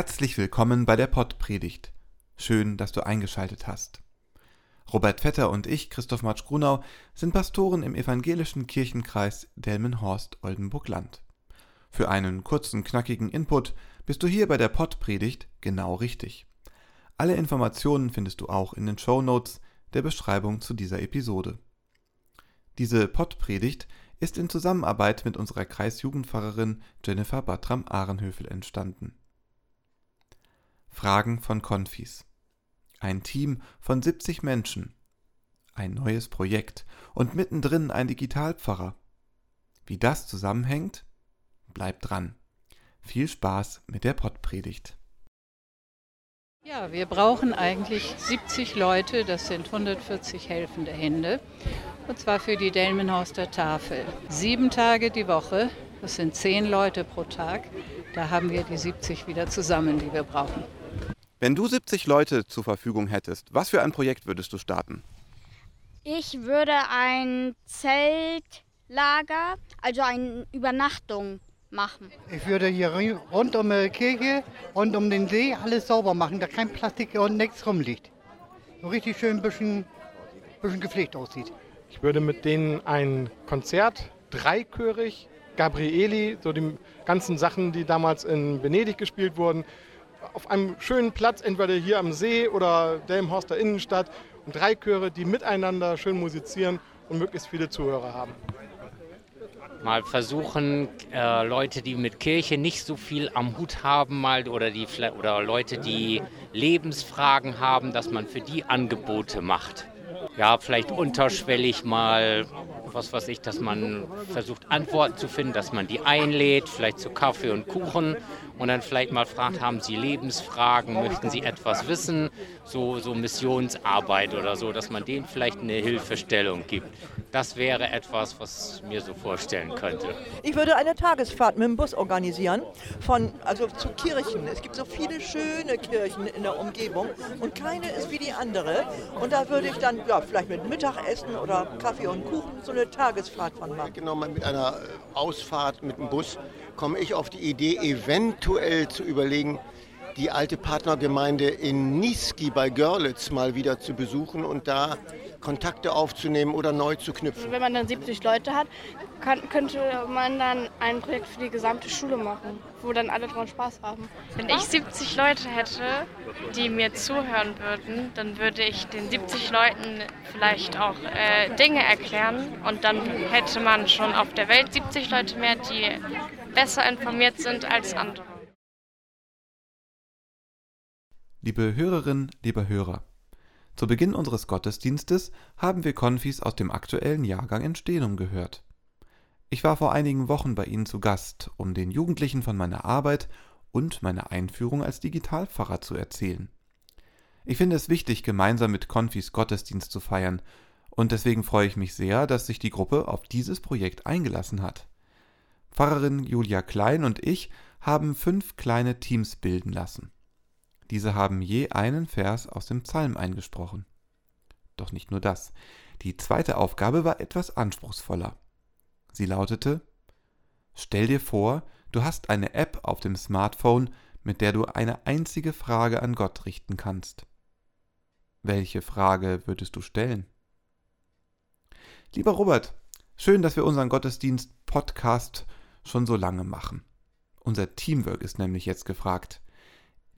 Herzlich willkommen bei der Pottpredigt. Schön, dass du eingeschaltet hast. Robert Vetter und ich, Christoph Matsch-Grunau, sind Pastoren im evangelischen Kirchenkreis Delmenhorst-Oldenburg-Land. Für einen kurzen, knackigen Input bist du hier bei der Pottpredigt genau richtig. Alle Informationen findest du auch in den Show Notes der Beschreibung zu dieser Episode. Diese Pottpredigt ist in Zusammenarbeit mit unserer Kreisjugendpfarrerin Jennifer Battram-Ahrenhöfel entstanden. Fragen von Konfis. Ein Team von 70 Menschen. Ein neues Projekt und mittendrin ein Digitalpfarrer. Wie das zusammenhängt? Bleibt dran. Viel Spaß mit der Pottpredigt. Ja, wir brauchen eigentlich 70 Leute, das sind 140 helfende Hände, und zwar für die Delmenhorster Tafel. Sieben Tage die Woche, das sind zehn Leute pro Tag, da haben wir die 70 wieder zusammen, die wir brauchen. Wenn du 70 Leute zur Verfügung hättest, was für ein Projekt würdest du starten? Ich würde ein Zeltlager, also eine Übernachtung machen. Ich würde hier rund um die Kirche, rund um den See alles sauber machen, da kein Plastik und nichts rumliegt. So richtig schön ein bisschen, bisschen gepflegt aussieht. Ich würde mit denen ein Konzert, dreichörig, Gabrieli, so die ganzen Sachen, die damals in Venedig gespielt wurden, auf einem schönen Platz, entweder hier am See oder Delmenhorster Innenstadt, und drei Chöre, die miteinander schön musizieren und möglichst viele Zuhörer haben. Mal versuchen, äh, Leute, die mit Kirche nicht so viel am Hut haben, mal oder, die, oder Leute, die Lebensfragen haben, dass man für die Angebote macht. Ja, vielleicht unterschwellig mal, was weiß ich, dass man versucht, Antworten zu finden, dass man die einlädt, vielleicht zu Kaffee und Kuchen und dann vielleicht mal fragt, haben Sie Lebensfragen, möchten Sie etwas wissen, so, so Missionsarbeit oder so, dass man denen vielleicht eine Hilfestellung gibt. Das wäre etwas, was ich mir so vorstellen könnte. Ich würde eine Tagesfahrt mit dem Bus organisieren, von, also zu Kirchen. Es gibt so viele schöne Kirchen in der Umgebung und keine ist wie die andere. Und da würde ich dann ja, vielleicht mit Mittagessen oder Kaffee und Kuchen so eine Tagesfahrt von machen. Genau, mit einer Ausfahrt mit dem Bus komme ich auf die Idee, eventuell zu überlegen, die alte Partnergemeinde in Niski bei Görlitz mal wieder zu besuchen und da Kontakte aufzunehmen oder neu zu knüpfen. Wenn man dann 70 Leute hat, kann, könnte man dann ein Projekt für die gesamte Schule machen, wo dann alle dran Spaß haben. Wenn ich 70 Leute hätte, die mir zuhören würden, dann würde ich den 70 Leuten vielleicht auch äh, Dinge erklären und dann hätte man schon auf der Welt 70 Leute mehr, die besser informiert sind als andere. Liebe Hörerinnen, lieber Hörer, zu Beginn unseres Gottesdienstes haben wir Konfis aus dem aktuellen Jahrgang Entstehung gehört. Ich war vor einigen Wochen bei Ihnen zu Gast, um den Jugendlichen von meiner Arbeit und meiner Einführung als Digitalpfarrer zu erzählen. Ich finde es wichtig, gemeinsam mit Konfis Gottesdienst zu feiern, und deswegen freue ich mich sehr, dass sich die Gruppe auf dieses Projekt eingelassen hat. Pfarrerin Julia Klein und ich haben fünf kleine Teams bilden lassen. Diese haben je einen Vers aus dem Psalm eingesprochen. Doch nicht nur das. Die zweite Aufgabe war etwas anspruchsvoller. Sie lautete Stell dir vor, du hast eine App auf dem Smartphone, mit der du eine einzige Frage an Gott richten kannst. Welche Frage würdest du stellen? Lieber Robert, schön, dass wir unseren Gottesdienst Podcast schon so lange machen. Unser Teamwork ist nämlich jetzt gefragt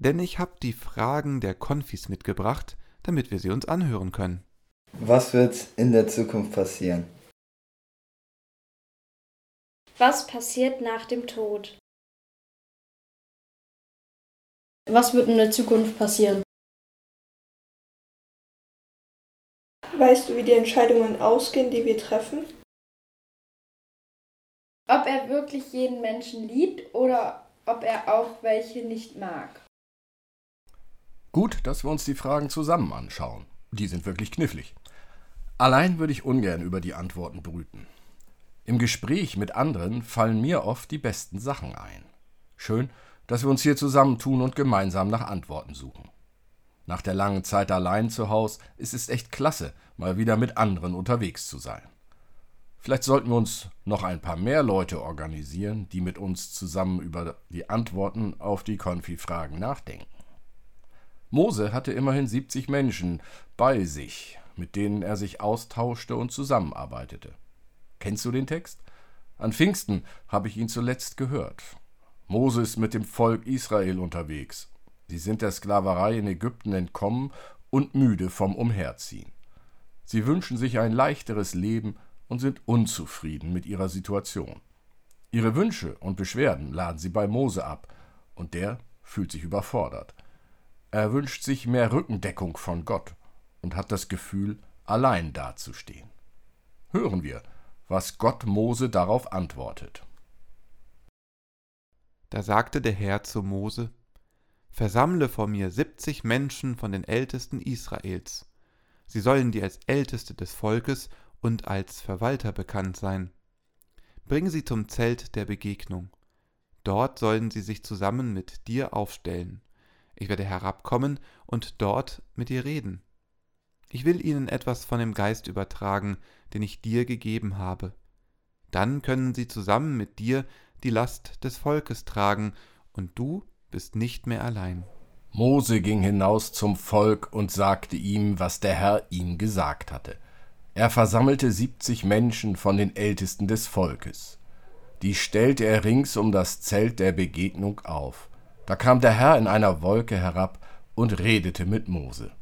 denn ich habe die Fragen der Konfis mitgebracht, damit wir sie uns anhören können. Was wird in der Zukunft passieren? Was passiert nach dem Tod? Was wird in der Zukunft passieren? Weißt du, wie die Entscheidungen ausgehen, die wir treffen? Ob er wirklich jeden Menschen liebt oder ob er auch welche nicht mag. Gut, dass wir uns die Fragen zusammen anschauen. Die sind wirklich knifflig. Allein würde ich ungern über die Antworten brüten. Im Gespräch mit anderen fallen mir oft die besten Sachen ein. Schön, dass wir uns hier zusammentun und gemeinsam nach Antworten suchen. Nach der langen Zeit allein zu Hause ist es echt klasse, mal wieder mit anderen unterwegs zu sein. Vielleicht sollten wir uns noch ein paar mehr Leute organisieren, die mit uns zusammen über die Antworten auf die Konfi-Fragen nachdenken. Mose hatte immerhin 70 Menschen bei sich, mit denen er sich austauschte und zusammenarbeitete. Kennst du den Text? An Pfingsten habe ich ihn zuletzt gehört. Mose ist mit dem Volk Israel unterwegs. Sie sind der Sklaverei in Ägypten entkommen und müde vom Umherziehen. Sie wünschen sich ein leichteres Leben und sind unzufrieden mit ihrer Situation. Ihre Wünsche und Beschwerden laden sie bei Mose ab, und der fühlt sich überfordert. Er wünscht sich mehr Rückendeckung von Gott und hat das Gefühl, allein dazustehen. Hören wir, was Gott Mose darauf antwortet. Da sagte der Herr zu Mose, Versammle vor mir siebzig Menschen von den Ältesten Israels. Sie sollen dir als Älteste des Volkes und als Verwalter bekannt sein. Bring sie zum Zelt der Begegnung. Dort sollen sie sich zusammen mit dir aufstellen. Ich werde herabkommen und dort mit dir reden. Ich will ihnen etwas von dem Geist übertragen, den ich dir gegeben habe. Dann können sie zusammen mit dir die Last des Volkes tragen, und du bist nicht mehr allein. Mose ging hinaus zum Volk und sagte ihm, was der Herr ihm gesagt hatte. Er versammelte siebzig Menschen von den Ältesten des Volkes. Die stellte er rings um das Zelt der Begegnung auf. Da kam der Herr in einer Wolke herab und redete mit Mose.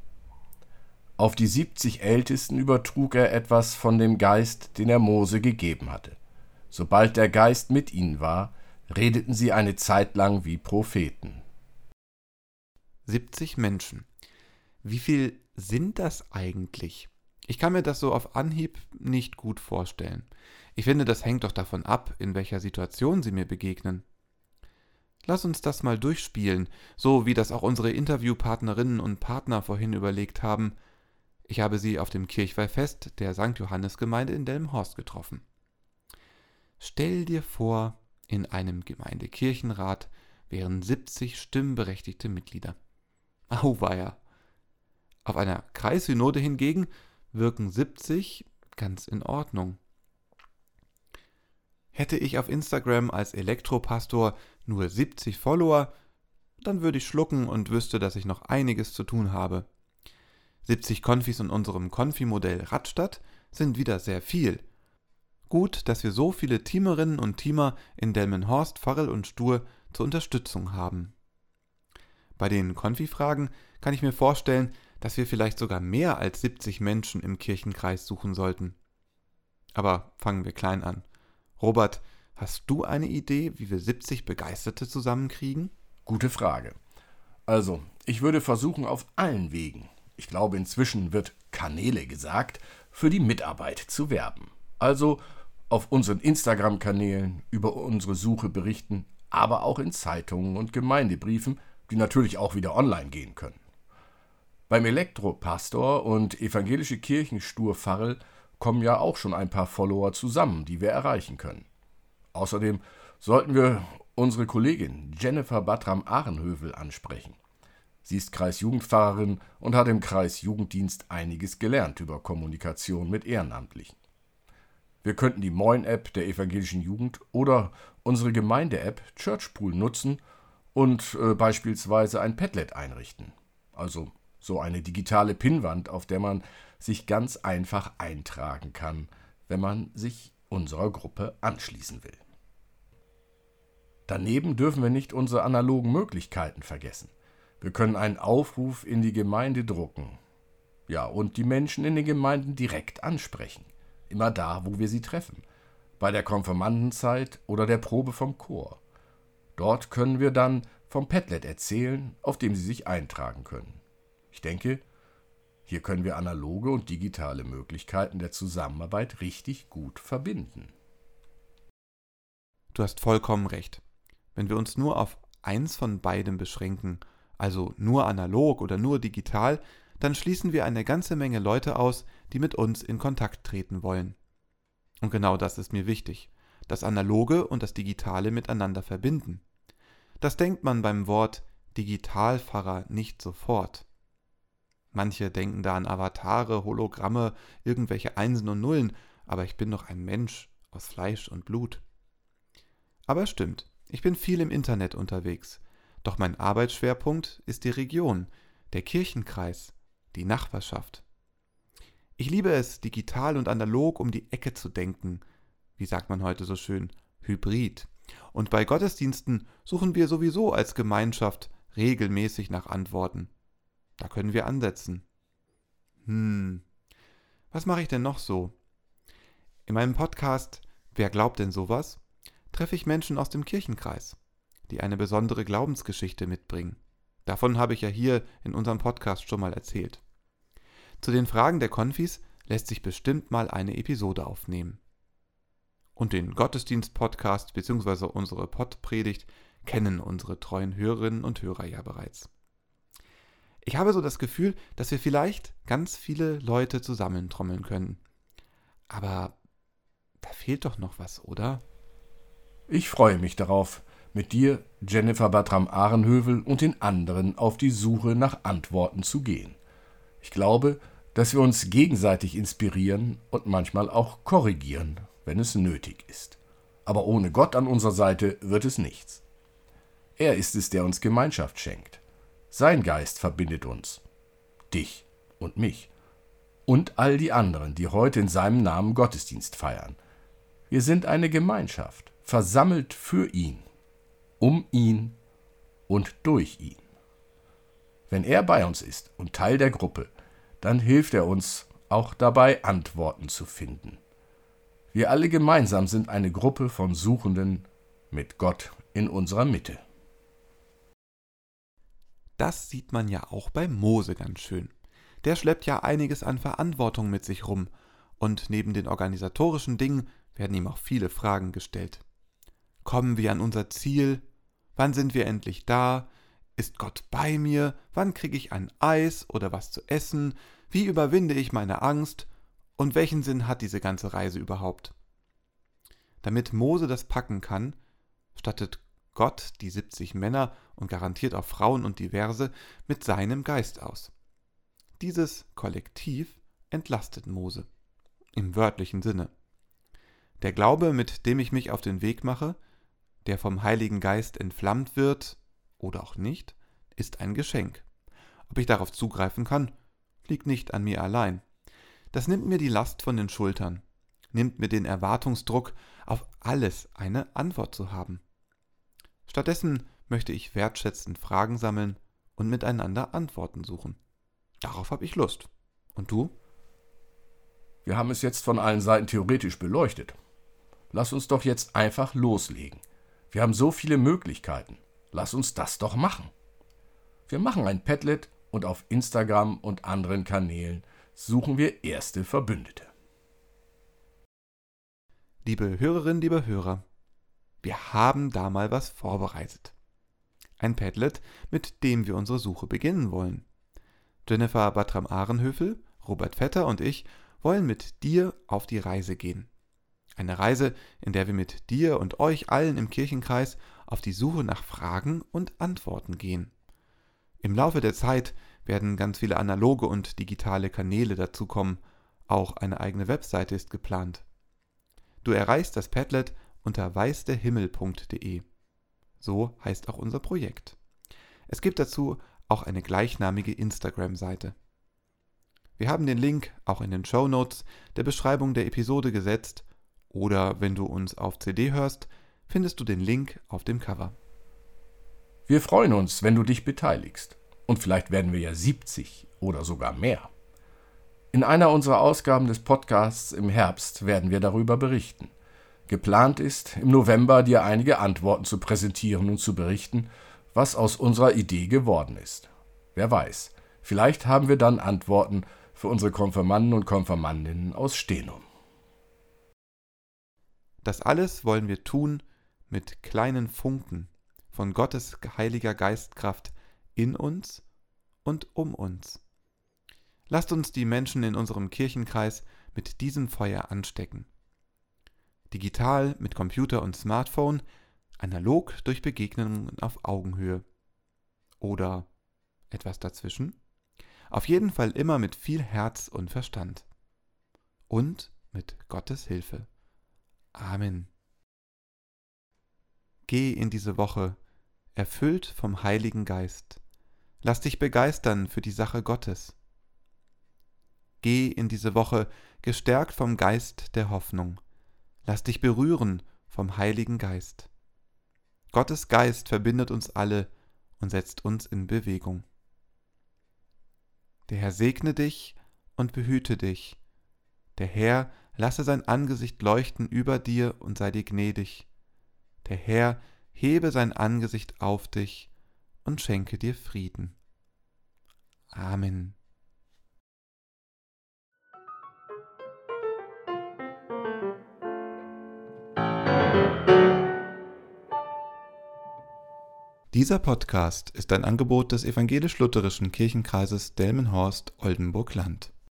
Auf die siebzig Ältesten übertrug er etwas von dem Geist, den er Mose gegeben hatte. Sobald der Geist mit ihnen war, redeten sie eine Zeit lang wie Propheten. 70 Menschen. Wie viel sind das eigentlich? Ich kann mir das so auf Anhieb nicht gut vorstellen. Ich finde, das hängt doch davon ab, in welcher Situation Sie mir begegnen. Lass uns das mal durchspielen, so wie das auch unsere Interviewpartnerinnen und Partner vorhin überlegt haben. Ich habe sie auf dem Kirchweihfest der St. Johannesgemeinde in Delmenhorst getroffen. Stell dir vor, in einem Gemeindekirchenrat wären 70 stimmberechtigte Mitglieder. Auweia! Auf einer Kreissynode hingegen wirken 70 ganz in Ordnung. Hätte ich auf Instagram als Elektropastor nur 70 Follower, dann würde ich schlucken und wüsste, dass ich noch einiges zu tun habe. 70 Konfis in unserem Konfi-Modell Radstadt sind wieder sehr viel. Gut, dass wir so viele Teamerinnen und Teamer in Delmenhorst, Farrell und Stur zur Unterstützung haben. Bei den Konfi-Fragen kann ich mir vorstellen, dass wir vielleicht sogar mehr als 70 Menschen im Kirchenkreis suchen sollten. Aber fangen wir klein an. Robert, hast du eine Idee, wie wir 70 Begeisterte zusammenkriegen? Gute Frage. Also, ich würde versuchen, auf allen Wegen, ich glaube inzwischen wird Kanäle gesagt, für die Mitarbeit zu werben. Also auf unseren Instagram-Kanälen über unsere Suche berichten, aber auch in Zeitungen und Gemeindebriefen, die natürlich auch wieder online gehen können. Beim Elektropastor und evangelische Kirchensturfarrel kommen ja auch schon ein paar Follower zusammen, die wir erreichen können. Außerdem sollten wir unsere Kollegin Jennifer Batram Ahrenhövel ansprechen. Sie ist Kreisjugendpfarrerin und hat im Kreisjugenddienst einiges gelernt über Kommunikation mit Ehrenamtlichen. Wir könnten die Moin-App der evangelischen Jugend oder unsere Gemeinde-App Churchpool nutzen und äh, beispielsweise ein Padlet einrichten. Also so eine digitale Pinnwand, auf der man sich ganz einfach eintragen kann, wenn man sich unserer Gruppe anschließen will. Daneben dürfen wir nicht unsere analogen Möglichkeiten vergessen. Wir können einen Aufruf in die Gemeinde drucken. Ja, und die Menschen in den Gemeinden direkt ansprechen. Immer da, wo wir sie treffen. Bei der Konfirmandenzeit oder der Probe vom Chor. Dort können wir dann vom Padlet erzählen, auf dem sie sich eintragen können. Ich denke, hier können wir analoge und digitale Möglichkeiten der Zusammenarbeit richtig gut verbinden. Du hast vollkommen recht. Wenn wir uns nur auf eins von beidem beschränken, also nur analog oder nur digital, dann schließen wir eine ganze Menge Leute aus, die mit uns in Kontakt treten wollen. Und genau das ist mir wichtig, das Analoge und das Digitale miteinander verbinden. Das denkt man beim Wort Digitalpfarrer nicht sofort. Manche denken da an Avatare, Hologramme, irgendwelche Einsen und Nullen, aber ich bin doch ein Mensch aus Fleisch und Blut. Aber stimmt, ich bin viel im Internet unterwegs, doch mein Arbeitsschwerpunkt ist die Region, der Kirchenkreis, die Nachbarschaft. Ich liebe es, digital und analog um die Ecke zu denken, wie sagt man heute so schön, hybrid. Und bei Gottesdiensten suchen wir sowieso als Gemeinschaft regelmäßig nach Antworten. Da können wir ansetzen. Hm, was mache ich denn noch so? In meinem Podcast Wer glaubt denn sowas? treffe ich Menschen aus dem Kirchenkreis, die eine besondere Glaubensgeschichte mitbringen. Davon habe ich ja hier in unserem Podcast schon mal erzählt. Zu den Fragen der Konfis lässt sich bestimmt mal eine Episode aufnehmen. Und den Gottesdienst-Podcast bzw. unsere Pottpredigt kennen unsere treuen Hörerinnen und Hörer ja bereits. Ich habe so das Gefühl, dass wir vielleicht ganz viele Leute zusammentrommeln können. Aber da fehlt doch noch was, oder? Ich freue mich darauf, mit dir, Jennifer Bertram Ahrenhövel und den anderen auf die Suche nach Antworten zu gehen. Ich glaube, dass wir uns gegenseitig inspirieren und manchmal auch korrigieren, wenn es nötig ist. Aber ohne Gott an unserer Seite wird es nichts. Er ist es, der uns Gemeinschaft schenkt. Sein Geist verbindet uns. Dich und mich. Und all die anderen, die heute in seinem Namen Gottesdienst feiern. Wir sind eine Gemeinschaft, versammelt für ihn um ihn und durch ihn. Wenn er bei uns ist und Teil der Gruppe, dann hilft er uns auch dabei, Antworten zu finden. Wir alle gemeinsam sind eine Gruppe von Suchenden mit Gott in unserer Mitte. Das sieht man ja auch bei Mose ganz schön. Der schleppt ja einiges an Verantwortung mit sich rum, und neben den organisatorischen Dingen werden ihm auch viele Fragen gestellt. Kommen wir an unser Ziel? Wann sind wir endlich da? Ist Gott bei mir? Wann kriege ich ein Eis oder was zu essen? Wie überwinde ich meine Angst? Und welchen Sinn hat diese ganze Reise überhaupt? Damit Mose das packen kann, stattet Gott die 70 Männer und garantiert auch Frauen und diverse mit seinem Geist aus. Dieses Kollektiv entlastet Mose. Im wörtlichen Sinne. Der Glaube, mit dem ich mich auf den Weg mache, der vom Heiligen Geist entflammt wird oder auch nicht, ist ein Geschenk. Ob ich darauf zugreifen kann, liegt nicht an mir allein. Das nimmt mir die Last von den Schultern, nimmt mir den Erwartungsdruck, auf alles eine Antwort zu haben. Stattdessen möchte ich wertschätzend Fragen sammeln und miteinander Antworten suchen. Darauf habe ich Lust. Und du? Wir haben es jetzt von allen Seiten theoretisch beleuchtet. Lass uns doch jetzt einfach loslegen. Wir haben so viele Möglichkeiten. Lass uns das doch machen. Wir machen ein Padlet und auf Instagram und anderen Kanälen suchen wir erste Verbündete. Liebe Hörerinnen, liebe Hörer, wir haben da mal was vorbereitet. Ein Padlet, mit dem wir unsere Suche beginnen wollen. Jennifer Battram-Ahrenhöfel, Robert Vetter und ich wollen mit dir auf die Reise gehen. Eine Reise, in der wir mit dir und euch allen im Kirchenkreis auf die Suche nach Fragen und Antworten gehen. Im Laufe der Zeit werden ganz viele analoge und digitale Kanäle dazukommen, auch eine eigene Webseite ist geplant. Du erreichst das Padlet unter weißderhimmel.de. So heißt auch unser Projekt. Es gibt dazu auch eine gleichnamige Instagram-Seite. Wir haben den Link auch in den Show Notes der Beschreibung der Episode gesetzt oder wenn du uns auf CD hörst, findest du den Link auf dem Cover. Wir freuen uns, wenn du dich beteiligst. Und vielleicht werden wir ja 70 oder sogar mehr. In einer unserer Ausgaben des Podcasts im Herbst werden wir darüber berichten. Geplant ist, im November dir einige Antworten zu präsentieren und zu berichten, was aus unserer Idee geworden ist. Wer weiß, vielleicht haben wir dann Antworten für unsere Konfirmanden und Konfirmandinnen aus Stenum. Das alles wollen wir tun mit kleinen Funken von Gottes heiliger Geistkraft in uns und um uns. Lasst uns die Menschen in unserem Kirchenkreis mit diesem Feuer anstecken. Digital mit Computer und Smartphone, analog durch Begegnungen auf Augenhöhe. Oder etwas dazwischen? Auf jeden Fall immer mit viel Herz und Verstand. Und mit Gottes Hilfe. Amen. Geh in diese Woche, erfüllt vom Heiligen Geist. Lass dich begeistern für die Sache Gottes. Geh in diese Woche gestärkt vom Geist der Hoffnung. Lass dich berühren vom Heiligen Geist. Gottes Geist verbindet uns alle und setzt uns in Bewegung. Der Herr segne dich und behüte dich. Der Herr lasse sein Angesicht leuchten über dir und sei dir gnädig. Der Herr hebe sein Angesicht auf dich und schenke dir Frieden. Amen. Dieser Podcast ist ein Angebot des evangelisch-lutherischen Kirchenkreises Delmenhorst-Oldenburg-Land.